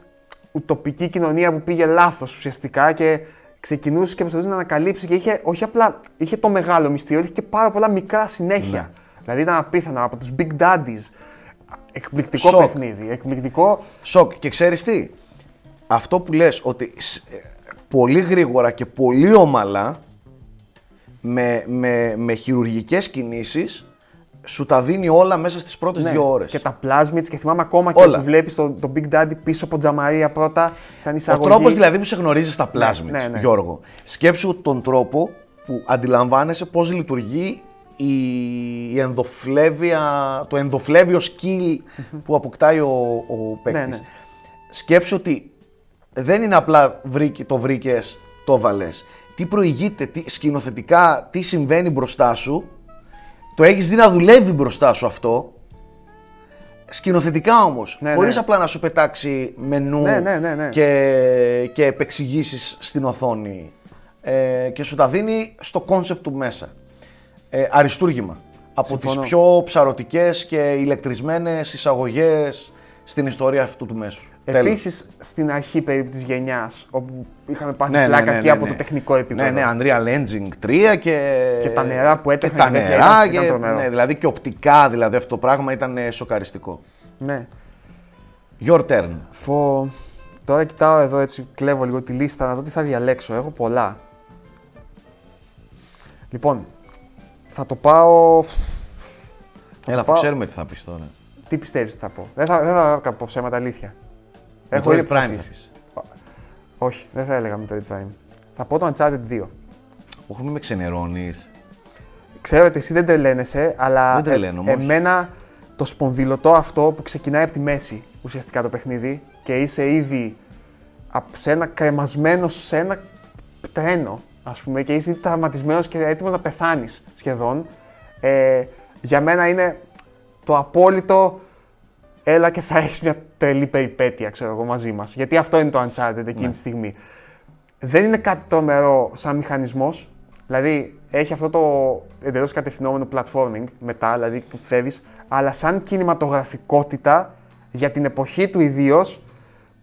ουτοπική κοινωνία που πήγε λάθος ουσιαστικά και ξεκινούσε και προσπαθούσε να ανακαλύψει και είχε όχι απλά είχε το μεγάλο μυστήριο, είχε και πάρα πολλά μικρά συνέχεια. Ναι. Δηλαδή ήταν απίθανο από τους Big Daddies. Εκπληκτικό Σοκ. παιχνίδι. Εκπληκτικό. Σοκ. Και ξέρεις τι, αυτό που λες ότι σ- ε, πολύ γρήγορα και πολύ ομαλά με, με, με χειρουργικές κινήσεις σου τα δίνει όλα μέσα στις πρώτες Ναι. δύο ώρες. Και τα plasmids και θυμάμαι ακόμα και Όλα. που βλέπεις τον το Big Daddy πίσω από τζαμαρία πρώτα, σαν Ο εισαγωγή. τρόπος δηλαδή που σε γνωρίζεις στα plasmids, ναι, ναι. Γιώργο. Σκέψου τον τρόπο που αντιλαμβάνεσαι πώς λειτουργεί η, η ενδοφλέβεια, το ενδοφλέβιο skill που αποκτάει ο, ο παίκτης. Ναι, ναι. Σκέψου ότι δεν είναι απλά βρήκε, το βρήκες, το βάλες. Τι προηγείται, τι, σκηνοθετικά, τι συμβαίνει μπροστά σου, το έχεις δει να δουλεύει μπροστά σου αυτό σκηνοθετικά όμως. Ναι, Χωρίς ναι. απλά να σου πετάξει μενού Ναι, ναι, ναι, ναι. και, και επεξηγήσεις στην οθόνη. Ε, και σου τα δίνει στο κόνσεπτ του μέσα. Ε, αριστούργημα. Από Συμφωνώ. τις πιο ψαρωτικές και ηλεκτρισμένες εισαγωγές στην ιστορία αυτού του μέσου. Τέλος. Επίσης στην αρχή περίπου της γενιάς, όπου είχαμε πάθει Ναι, ναι, πλάκα ναι, και ναι, από ναι. το τεχνικό επίπεδο. Ναι, ναι, Unreal Engine 3 και. Και τα νερά που και έτρεχαν τα και τέτοια νερά ήταν- και, ήταν τρομερό. ναι, δηλαδή και οπτικά δηλαδή αυτό το πράγμα ήταν ε, σοκαριστικό. ναι. Your turn. Φω... Τώρα κοιτάω εδώ έτσι, κλέβω λίγο τη λίστα να δω τι θα διαλέξω. Έχω πολλά. Λοιπόν, θα το πάω. Έλα, πάω- θα ξέρουμε τι θα πεις τώρα. Τι πιστεύεις ότι θα πω. Δεν θα, δεν θα πω ψέματα αλήθεια. Με Έχω το ήδη Red Prime θα αποφασίσει. πεις. Όχι, δεν θα έλεγα με το Red Prime. Θα πω το Uncharted 2. Όχι, μην με ξενερώνεις. Ξέρω ότι εσύ δεν τρελαίνεσαι, αλλά Δεν τρελαίνομαι, όχι. εμένα το σπονδυλωτό αυτό που ξεκινάει από τη μέση ουσιαστικά το παιχνίδι και είσαι ήδη απ- σε ένα κρεμασμένο σε ένα τρένο, ας πούμε, και είσαι ήδη τραυματισμένος και έτοιμος να πεθάνεις σχεδόν. Ε, για μένα είναι το απόλυτο έλα και θα έχεις μια τρελή περιπέτεια, ξέρω εγώ, μαζί μας. Γιατί αυτό είναι το Uncharted εκείνη Ναι. τη στιγμή. Δεν είναι κάτι τρομερό σαν μηχανισμός. Δηλαδή, έχει αυτό το εντελώς κατευθυνόμενο platforming μετά, δηλαδή που φεύγεις, αλλά σαν κινηματογραφικότητα για την εποχή του ιδίως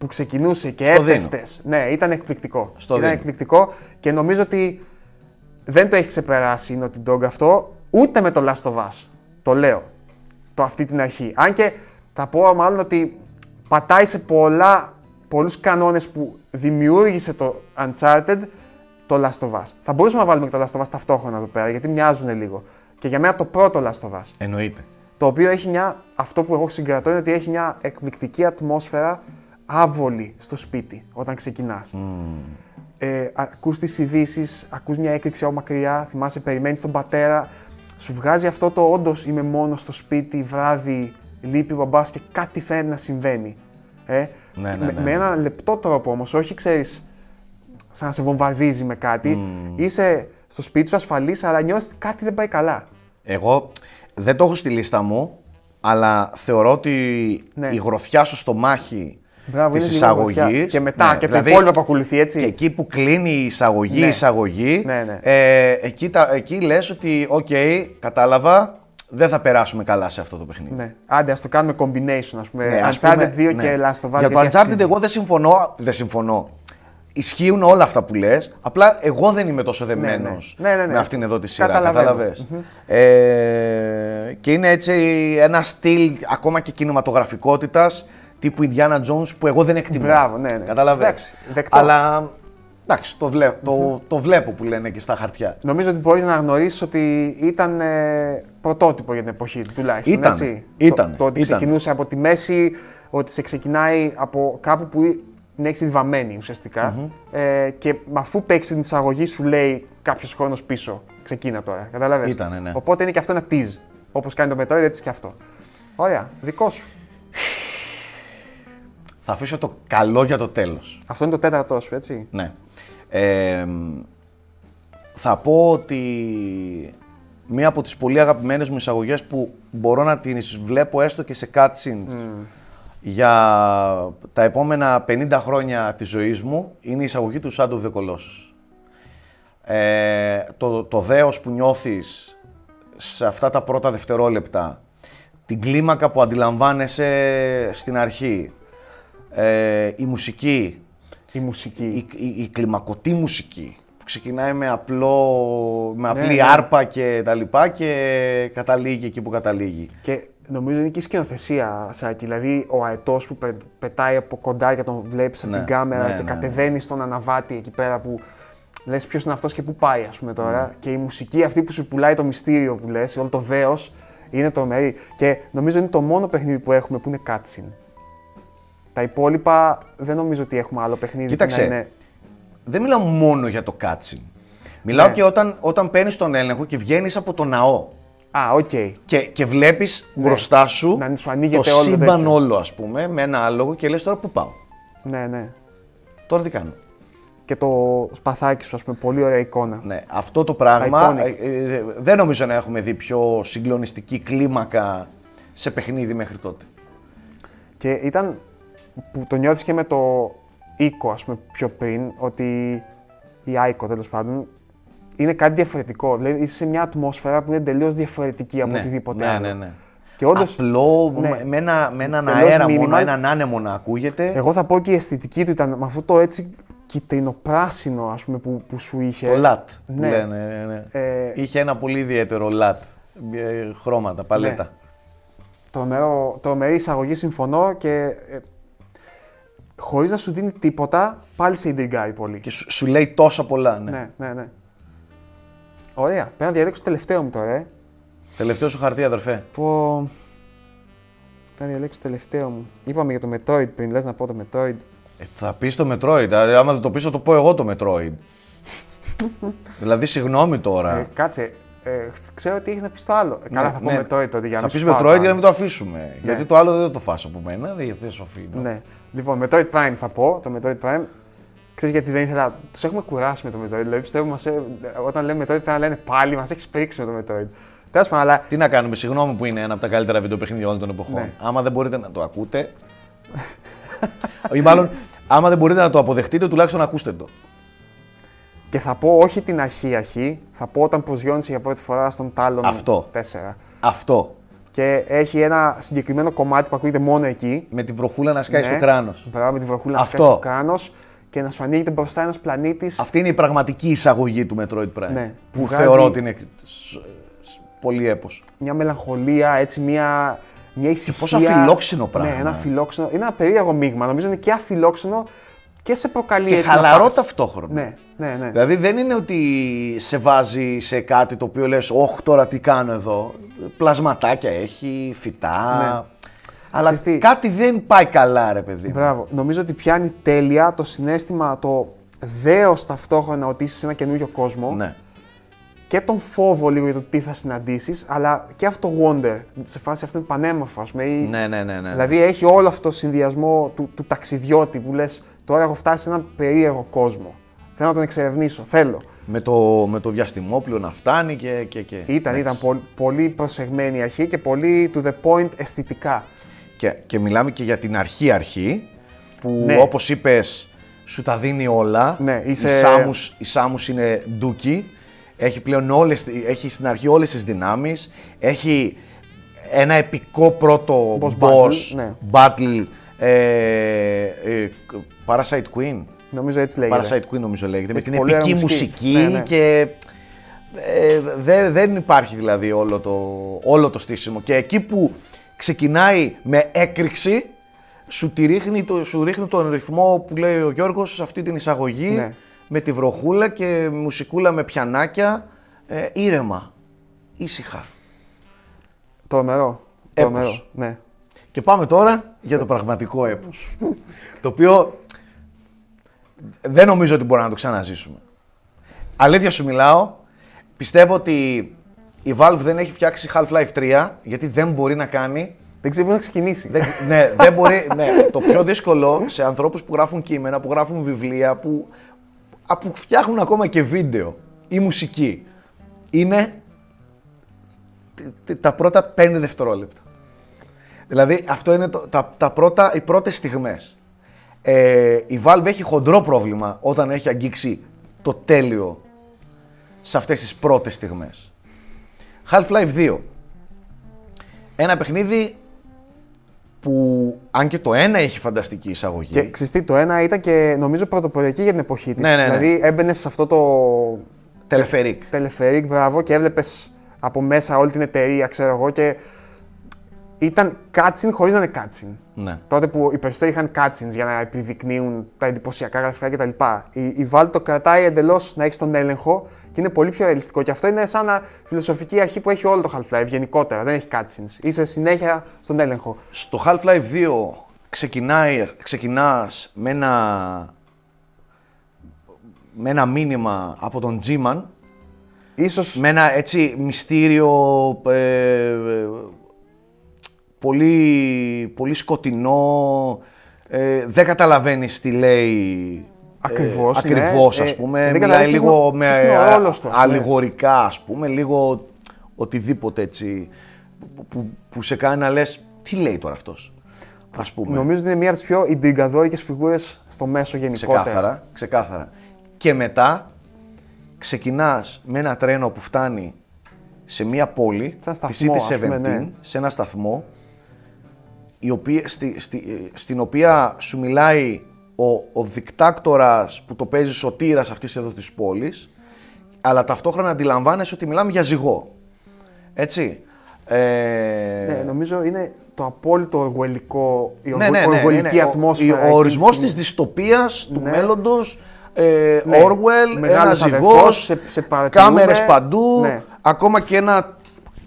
που ξεκινούσε και Στο δίνω. έπεφτες. Ναι, ήταν εκπληκτικό. Στο ήταν δίνω. εκπληκτικό και νομίζω ότι δεν το έχει ξεπεράσει η Naughty Dog αυτό, ούτε με το Last of Us. Το λέω. Το αυτή την αρχή. Αν και θα πω μάλλον ότι πατάει σε πολλά, πολλούς κανόνες που δημιούργησε το Uncharted το Last of Us. Θα μπορούσαμε να βάλουμε και το Last of Us ταυτόχρονα εδώ πέρα, γιατί μοιάζουν λίγο. Και για μένα το πρώτο Last of Us. Εννοείται. Το οποίο έχει μια, αυτό που εγώ συγκρατώ είναι ότι έχει μια εκπληκτική ατμόσφαιρα άβολη στο σπίτι όταν ξεκινάς. Ε, ακούς τις ειδήσεις, ακούς μια έκρηξη από μακριά, θυμάσαι, περιμένεις τον πατέρα, σου βγάζει αυτό το όντως είμαι μόνος στο σπίτι, βράδυ, λείπει ο μπαμπάς και κάτι φαίνεται να συμβαίνει. Ε, Ναι, ναι, με, ναι, με ναι. ένα λεπτό τρόπο όμως, όχι ξέρεις, σαν να σε βομβαρδίζει με κάτι, είσαι στο σπίτι σου ασφαλής, αλλά νιώθεις ότι κάτι δεν πάει καλά. Εγώ δεν το έχω στη λίστα μου, αλλά θεωρώ ότι Ναι. η γροθιά στο στομάχι Μπράβο, της είναι λίγο εισαγωγής... γροθιά. Και μετά, ναι, και δηλαδή, το υπόλοιπο που ακολουθεί, έτσι. Και εκεί που κλείνει η εισαγωγή, Ναι. η εισαγωγή, Ναι, ναι. Ε, εκεί, τα, εκεί λες ότι, οκέι, κατάλαβα, δεν θα περάσουμε καλά σε αυτό το παιχνίδι. Ναι. Άντε, ας το κάνουμε combination, ας πούμε. Ναι, ας Uncharted πούμε, 2 ναι. και Last of Us. Για το γιατί Uncharted αξίζει. εγώ δεν συμφωνώ, δεν συμφωνώ. Ισχύουν όλα αυτά που λες, απλά εγώ δεν είμαι τόσο δεμένος Ναι, ναι, ναι. με αυτήν εδώ τη σειρά, Καταλαβαίνω. κατάλαβες; Ε, και είναι έτσι ένα στυλ ακόμα και κινηματογραφικότητας τύπου Indiana Jones που εγώ δεν εκτιμώ. Μπράβο, ναι, ναι. Καταλαβες. Εντάξει, δεκτό. Αλλά εντάξει, το, βλέ, το, το βλέπω που λένε και στα χαρτιά. Νομίζω ότι μπορείς να γνωρίσεις ότι ήταν ε, πρωτότυπο για την εποχή του τουλάχιστον. Ήτανε, έτσι. ήτανε, το, το ότι ήτανε. ξεκινούσε από τη μέση, ότι σε ξεκινάει από κάπου που την έχεις τη βαμμένη ουσιαστικά. Ε, και με αφού παίξεις την εισαγωγή, σου λέει κάποιος χρόνος πίσω. Ξεκίνα τώρα. Καταλαβες. Ήτανε, ναι. Οπότε είναι και αυτό ένα tease. Όπως κάνει το Metroid, έτσι και αυτό. Ωραία, δικό σου. Θα αφήσω το καλό για το τέλος. Αυτό είναι το τέταρτό σου, έτσι; Ναι. Ε, θα πω ότι μία από τις πολύ αγαπημένες μου εισαγωγές που μπορώ να τις βλέπω έστω και σε cutscenes για τα επόμενα 50 χρόνια της ζωής μου είναι η εισαγωγή του Shadow of the Colossus. Ε, το, το δέος που νιώθεις σε αυτά τα πρώτα δευτερόλεπτα, την κλίμακα που αντιλαμβάνεσαι στην αρχή, ε, η μουσική, Η μουσική. η, η, η κλιμακωτή μουσική που ξεκινάει με, απλό, με απλή ναι. άρπα και τα λοιπά και καταλήγει εκεί που καταλήγει. Και νομίζω είναι και η σκηνοθεσία, Σάκη. Δηλαδή, ο αετός που πε- πετάει από κοντά και τον βλέπεις από Ναι, την κάμερα ναι, και ναι, κατεβαίνει στον αναβάτη εκεί πέρα που λες ποιος είναι αυτός και πού πάει, ας πούμε τώρα. Ναι. Και η μουσική αυτή που σου πουλάει το μυστήριο που λες, όλο το δέος, είναι τρομερή. Και νομίζω είναι το μόνο παιχνίδι που έχουμε που είναι cutscene. Τα υπόλοιπα δεν νομίζω ότι έχουμε άλλο παιχνίδι Κοίταξε. που να είναι. Δεν μιλάω μόνο για το cutscene. Μιλάω Ναι. και όταν, όταν παίρνεις τον έλεγχο και βγαίνεις από το ναό Α, οκέι. και, και βλέπεις μπροστά σου Να σου ανοίγεται το όλο το σύμπαν τέτοιο. όλο, ας πούμε, με ένα άλογο και λες τώρα πού πάω. Ναι, ναι. Τώρα τι κάνω. Και το σπαθάκι σου, ας πούμε, πολύ ωραία εικόνα. Ναι, αυτό το πράγμα Iconic. ε, ε, δεν νομίζω να έχουμε δει πιο συγκλονιστική κλίμακα σε παιχνίδι μέχρι τότε. Και ήταν που το νιώθεις και με το οίκο, ας πούμε, πιο πριν, ότι η Άικο τέλος πάντων, είναι κάτι διαφορετικό. Δηλαδή είσαι σε μια ατμόσφαιρα που είναι τελείω διαφορετική από ναι, οτιδήποτε ναι, άλλο. ναι, ναι. Και όντως, Απλό, ναι. με, με ένα, με έναν Τελώς αέρα μόνο, minimal. έναν άνεμο να ακούγεται. Εγώ θα πω και η αισθητική του ήταν με αυτό το έτσι κυτρινοπράσινο ας πούμε που, που σου είχε. Το λατ. που Ναι. λένε, ναι, ναι. Ε, Είχε ένα πολύ ιδιαίτερο λατ. ε, Χρώματα, παλέτα. Ναι. τρομερό, τρομερή εισαγωγή, συμφωνώ και ε, χωρίς να σου δίνει τίποτα, πάλι σε ιντριγκάρει πολύ. Και σου, σου λέει τόσα πολλά. Ναι. Ναι, ναι, ναι. Ωραία. Πρέπει να διαλέξω το τελευταίο μου τώρα, ε. Τελευταίο σου χαρτί, αδερφέ. Πω... Πρέπει να διαλέξω το τελευταίο μου. Είπαμε για το Metroid πριν, λες να πω το Metroid. Ε, θα πεις το Metroid. Δηλαδή, άμα δεν το πεις, θα το πω εγώ το Metroid. δηλαδή, συγγνώμη τώρα. Ε, κάτσε, ε, ξέρω ότι έχεις να πεις το άλλο. Ε, Καλά, θα πω ναι. Metroid τότε για να θα μην πεις σου φάω Metroid το για να άλλο. μην το αφήσουμε. Γιατί το άλλο δεν θα το φας από μένα. Δεν δεν σου αφήνω. Ναι. Λοιπόν, Metroid Prime θα πω. Το Metroid Prime. Ξέρεις γιατί δεν ήθελα. Τους έχουμε κουράσει με το Metroid. Δηλαδή πιστεύω μας, ε, όταν λέμε Metroid πρέπει να λένε πάλι μας έχεις πρίξει με το Metroid. Τέλος πάντων, αλλά Τι να κάνουμε, συγγνώμη που είναι ένα από τα καλύτερα βιντεοπαιχνίδια όλων των εποχών. Ναι. Άμα δεν μπορείτε να το ακούτε. ή μάλλον, άμα δεν μπορείτε να το αποδεχτείτε, τουλάχιστον ακούστε το. Και θα πω όχι την αρχή αρχή, θα πω όταν προσγειώνεσαι για πρώτη φορά στον Talon Αυτό. 4. Αυτό. Και έχει ένα συγκεκριμένο κομμάτι που ακούγεται μόνο εκεί. Με τη βροχούλα να σκάει Ναι. στο κράνος. Μπράβο, με τη βροχούλα να Αυτό. σκάσει στο κράνος και να σου ανοίγεται μπροστά ένας πλανήτης. Αυτή είναι η πραγματική εισαγωγή του Metroid Prime. Ναι. Που Βγάζει- θεωρώ ότι είναι σ- σ- πολύ έπος. Μια μελαγχολία, έτσι, μια, μια ησυχία. πόσο αφιλόξενο πράγμα. Ναι, ένα αφιλόξενο. Είναι ένα περίεργο μείγμα. Νομίζω είναι και αφιλόξενο και σε προκαλεί Και έτσι να χαλαρό πας. ταυτόχρονα. Ναι, ναι, ναι. Δηλαδή δεν είναι ότι σε βάζει σε κάτι το οποίο λες «Ωχ, τώρα τι κάνω εδώ». Πλασματάκια έχει, φυτά. Ναι. Αλλά Ξέρεις τι; κάτι δεν πάει καλά ρε παιδί μου. Μπράβο. Νομίζω ότι πιάνει τέλεια το συνέστημα, το δέος ταυτόχρονα ότι είσαι σε ένα καινούριο κόσμο Ναι. Και τον φόβο λίγο για το τι θα συναντήσεις, αλλά και αυτό το wonder, σε φάση αυτό είναι πανέμορφο, ας πούμε, ή- Ναι, ναι, ναι, ναι. Δηλαδή έχει όλο αυτό το συνδυασμό του, του ταξιδιώτη που λες τώρα έχω φτάσει σε έναν περίεργο κόσμο. Θέλω να τον εξερευνήσω, θέλω. Με, το, με το διαστημόπλιο να φτάνει και... και, και. Ήταν, Εντάξει. ήταν πο- πολύ προσεγμένη η αρχή και πολύ to the point αισθητικά. Και, και μιλάμε και για την αρχή-αρχή, που Ναι. όπως είπες σου τα δίνει όλα. Ναι, είσαι- η, Σάμους, η Σάμους είναι ντούκι, έχει πλέον όλες, έχει στην αρχή όλες τις δυνάμεις, έχει ένα επικό πρώτο Boss boss, battle, ναι. battle, ε, ε, Parasite Queen. Νομίζω έτσι λέγεται. Parasite Queen νομίζω λέγεται, με Έχει την πολύ ωραία επική μουσική. μουσική, Ναι, ναι. και ε, δε- δεν υπάρχει δηλαδή όλο το, όλο το στήσιμο. Και εκεί που ξεκινάει με έκρηξη, σου, τη ρίχνει, το, σου ρίχνει τον ρυθμό που λέει ο Γιώργος σε αυτή την εισαγωγή, Ναι. Με τη βροχούλα και μουσικούλα με πιανάκια, ε, ήρεμα, ήσυχα. Τρομερό. Έπος. Τρομερό. Ναι. Και πάμε τώρα για το πραγματικό έπος. το οποίο δεν νομίζω ότι μπορούμε να το ξαναζήσουμε. Αλήθεια σου μιλάω, πιστεύω ότι η Valve δεν έχει φτιάξει Half-Life 3 γιατί δεν μπορεί να κάνει. Δεν ξέρω πού να ξεκινήσει. Δεν, ναι, δεν μπορεί, ναι, το πιο δύσκολο σε ανθρώπους που γράφουν κείμενα, που γράφουν βιβλία, που, α, που φτιάχνουν ακόμα και βίντεο ή μουσική, είναι τ- τ- τα πρώτα 5 δευτερόλεπτα. Δηλαδή, αυτό είναι το, τα, τα πρώτα, οι πρώτες στιγμές. Ε, η Valve έχει χοντρό πρόβλημα όταν έχει αγγίξει το τέλειο σε αυτές τις πρώτες στιγμές. Half-Life 2. Ένα παιχνίδι που, αν και το ένα έχει φανταστική εισαγωγή, Και ξυστή το ένα ήταν και νομίζω πρωτοποριακή για την εποχή της. Ναι, ναι, ναι. Δηλαδή έμπαινε σε αυτό το τελεφερίκ. τελεφερίκ, μπράβο, και έβλεπες από μέσα όλη την εταιρεία, ξέρω εγώ, και ήταν cutscene χωρίς να είναι cutscene. Ναι. Τότε που οι περισσότεροι είχαν cutscenes για να επιδεικνύουν τα εντυπωσιακά γραφικά κτλ. Η, η Valve το κρατάει εντελώς να έχει τον έλεγχο και είναι πολύ πιο ρεαλιστικό. Και αυτό είναι σαν να φιλοσοφική αρχή που έχει όλο το Half-Life γενικότερα. Δεν έχει cutscenes. Είσαι συνέχεια στον έλεγχο. Στο Half-Life 2 ξεκινάει, ξεκινάς με ένα, με ένα μήνυμα από τον G-Man, Ίσως με ένα έτσι μυστήριο, ε, ε, πολύ, πολύ σκοτεινό, ε, δεν καταλαβαίνεις τι λέει Ακριβώς, ε, ναι. ακριβώς Ε, ας πούμε, δεν μιλάει καταλαβαίνεις ποιος λίγο είναι ο- με ποιος είναι ο ρόλος του, ας πούμε. αλληγορικά ας πούμε, λίγο οτιδήποτε έτσι που, που, που σε κάνει να λες τι λέει τώρα αυτός. ας πούμε. Νομίζω ότι είναι μία από τις πιο ιντριγκαδόρικε φιγούρες στο μέσο γενικότερα. Ξεκάθαρα, ξεκάθαρα. Και μετά ξεκινάς με ένα τρένο που φτάνει σε μια πόλη, ένα τη σταθμό, City ας πούμε, 17, ναι. σε ένα σταθμό, η οποία, στη, στη- στην οποία σου μιλάει ο, ο δικτάκτορας που το παίζει σωτήρας αυτής εδώ της πόλης, αλλά ταυτόχρονα αντιλαμβάνεσαι ότι μιλάμε για ζυγό. Έτσι. Ε, Ναι, νομίζω είναι το απόλυτο οργουελικό, η ναι, οργου- ναι, ναι, οργουελική είναι ο- ατμόσφαιρα. Ο, εκείνη ο τη ορισμός στιγμή. της δυστοπίας, του Ναι. μέλλοντος, ε, Ναι, Orwell, ένα μεγάλος ζυγός, αδερφός, σε- σε παρατηρούμε. κάμερες παντού, Ναι. ακόμα και ένα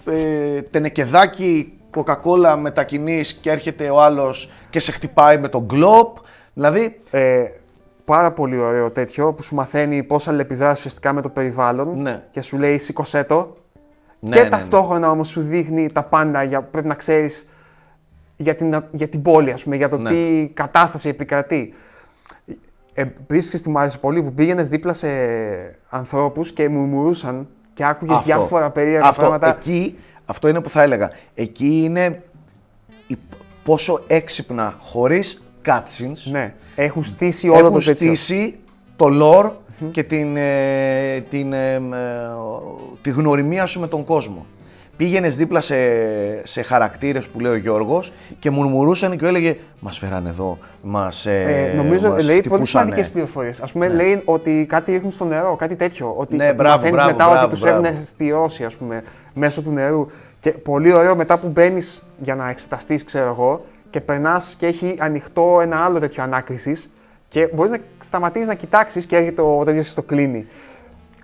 ε, τενεκεδάκι κοκακόλα μετακινείς και έρχεται ο άλλος και σε χτυπάει με τον γκλόπ. Δηλαδή, Ε, πάρα πολύ ωραίο τέτοιο που σου μαθαίνει πώς αλληλεπιδράσεις ουσιαστικά με το περιβάλλον Ναι. και σου λέει σήκωσέ το. ναι, και ναι, ναι. ταυτόχρονα όμως σου δείχνει τα πάντα, για, πρέπει να ξέρεις για την, για την πόλη, ας πούμε, για το Ναι. τι κατάσταση επικρατεί. Επίσης τι μου άρεσε πολύ που πήγαινες δίπλα σε ανθρώπους και μουρμουρούσαν και άκουγες Αυτό. διάφορα περίεργα αυτό, πράγματα. Εκεί, αυτό είναι που θα έλεγα. Εκεί είναι η- πόσο έξυπνα, χωρίς cutscenes, Ναι, έχουν στήσει όλο έχουν το τέτοιο. στήσει το lore και την, ε, την, ε, ε, τη γνωριμία σου με τον κόσμο. Πήγαινες δίπλα σε, σε χαρακτήρες που λέει ο Γιώργος και μουρμουρούσαν και έλεγε Μας φέραν εδώ, μας. Ε, νομίζω λέει πολύ σημαντικές πληροφορίες. Α πούμε, λέει ότι κάτι ρίχνουν στο νερό, κάτι τέτοιο. Ότι Ναι, μπράβο, μαθαίνεις μπράβο, μετά μπράβο, ότι του μπράβο. έχουν στηρώσει, ας πούμε, μέσω του νερού. Και πολύ ωραίο μετά που μπαίνεις για να εξεταστείς, ξέρω εγώ, και περνάς και έχει ανοιχτό ένα άλλο τέτοιο ανάκρισης και μπορείς να σταματήσεις να κοιτάξεις και έρχεται ο τέτοιο και στο κλείνει.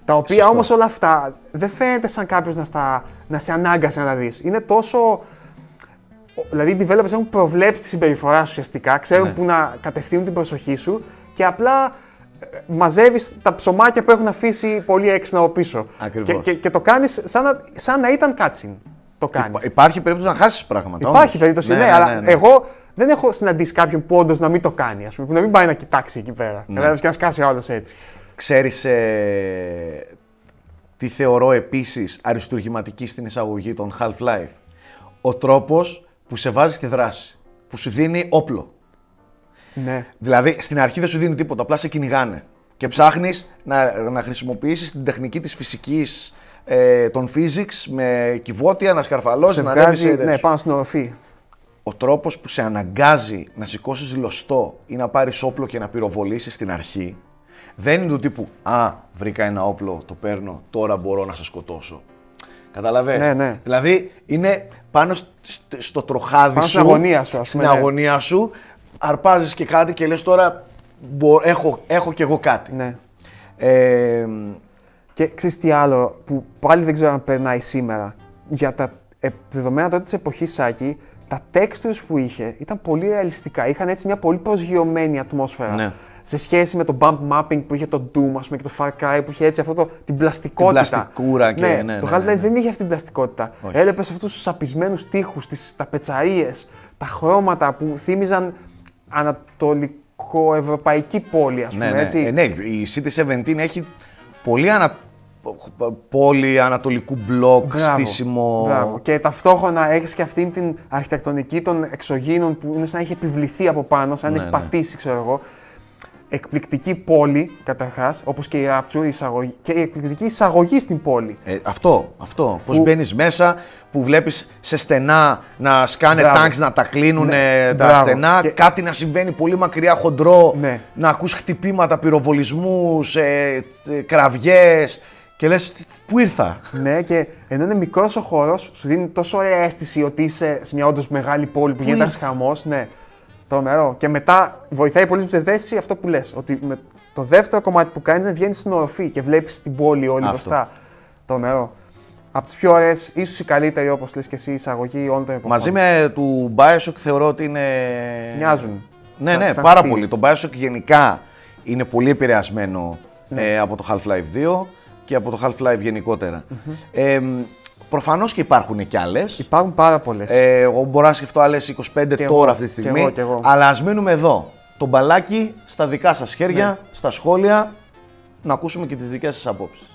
Τα οποία Σωστό. όμως όλα αυτά δεν φαίνεται σαν κάποιος να, στα- να σε ανάγκασε να τα δεις. Είναι τόσο Δηλαδή, οι developers έχουν προβλέψει τη συμπεριφορά σου ουσιαστικά, ξέρουν Ναι. που να κατευθύνουν την προσοχή σου και απλά μαζεύεις τα ψωμάκια που έχουν αφήσει πολύ έξυπνα από πίσω. Ακριβώς. Και, και, και το κάνεις σαν, να- σαν να ήταν cutscene. Το κάνεις. Υπάρχει περίπτωση να χάσεις πράγματα. Υπάρχει όμως. περίπτωση, ναι, αλλά εγώ δεν έχω συναντήσει κάποιον που όντως να μην το κάνει, ας πούμε, που να μην πάει να κοιτάξει εκεί πέρα. Ναι. Κατάλαβες, και να σκάσει ο άλλος έτσι. Ξέρεις ε, τι θεωρώ επίσης αριστουργηματική στην εισαγωγή των Half-Life; Ο τρόπος που σε βάζει στη δράση, που σου δίνει όπλο. Ναι. Δηλαδή στην αρχή δεν σου δίνει τίποτα, απλά σε κυνηγάνε. Και ψάχνεις να, να χρησιμοποιήσεις την τεχνική της φυσικής, ε, των physics, με κυβότια, να σκαρφαλώσεις, Σε να ανέβεις βγάζει σε ναι, πάνω στην οροφή. ο τρόπος που σε αναγκάζει να σηκώσεις λωστό ή να πάρεις όπλο και να πυροβολήσεις στην αρχή δεν είναι του τύπου «Α, βρήκα ένα όπλο, το παίρνω, τώρα μπορώ να σε σκοτώσω». Καταλαβες; Ναι, ναι. Δηλαδή είναι πάνω σ- σ- στο τροχάδι Πάνω σου, στην αγωνία σου, ας στην πούμε, ναι. αγωνία σου, αρπάζεις και κάτι και λες τώρα μπο- έχω, έχω κι εγώ κάτι. Ναι. Ε, Και ξέρεις τι άλλο που πάλι δεν ξέρω αν περνάει σήμερα. Για τα ε, δεδομένα τότε της εποχής Σάκη, τα textures που είχε ήταν πολύ ρεαλιστικά. Είχαν έτσι μια πολύ προσγειωμένη ατμόσφαιρα. Ναι. Σε σχέση με το bump mapping που είχε το Doom ας πούμε, και το Far Cry που είχε έτσι αυτό το, την πλαστικότητα. πλαστικούρα και- ναι, το ναι, Half-Life ναι, ναι. δεν είχε αυτή την πλαστικότητα. Όχι. Έλεπες αυτούς τους απισμένου τείχους, τα πετσαρίες, τα χρώματα που θύμιζαν ανατολικοευρωπαϊκή πόλη, ας πούμε. ναι, ναι. έτσι. Ε, ναι, η City 17 έχει πολύ ανα... πόλη ανατολικού μπλοκ, στήσιμο. Μπράβο. Και ταυτόχρονα έχεις και αυτήν την αρχιτεκτονική των εξωγήινων που είναι σαν να έχει επιβληθεί από πάνω, σαν να Ναι, έχει ναι. πατήσει, ξέρω εγώ. Εκπληκτική πόλη, καταρχάς, όπως και η Rapture, η εισαγωγή, και η εκπληκτική εισαγωγή στην πόλη. Ε, αυτό, αυτό. Πώς Που- μπαίνεις μέσα, που βλέπεις σε στενά να σκάνε Μπράβο. τάγκς, να τα κλείνουν Ναι, τα μπράβο. στενά, Και- κάτι να συμβαίνει πολύ μακριά χοντρό, Ναι. να ακούς χτυπήματα, πυροβολισμούς, ε, ε, κραυγές και λες «Τι- πού ήρθα; ναι, και ενώ είναι μικρός ο χώρος, σου δίνει τόσο ωραία αίσθηση ότι είσαι σε μια όντως μεγάλη πόλη που γίνεται ένας είσαι; χαμός. Ναι, τρομερό. Και μετά βοηθάει πολύ στην θέση αυτό που λες. Ότι με το δεύτερο κομμάτι που κάνεις να βγαίνεις στην οροφή και βλέπεις την πόλη όλη Αυτό. μπροστά. Τρομερό. Από τις πιο ωραίες, ίσως η καλύτερη όπως λες και εσύ, εισαγωγή όλων των εποχών. Μαζί με του Bioshock θεωρώ ότι είναι... Μοιάζουν. Ναι, Σαν- ναι, σαν πάρα στυλ. πολύ. Το Bioshock γενικά είναι πολύ επηρεασμένο Ναι. ε, από το Half-Life 2 και από το Half-Life γενικότερα. Ε, προφανώς και υπάρχουν και άλλες. Υπάρχουν πάρα πολλές. Ε, εγώ μπορώ να σκεφτώ άλλες 25 Κι τώρα εγώ, αυτή τη κι στιγμή. εγώ, κι εγώ. Αλλά ας μείνουμε εδώ. Το μπαλάκι στα δικά σας χέρια, Ναι. στα σχόλια, να ακούσουμε και τις δικές σας απόψεις.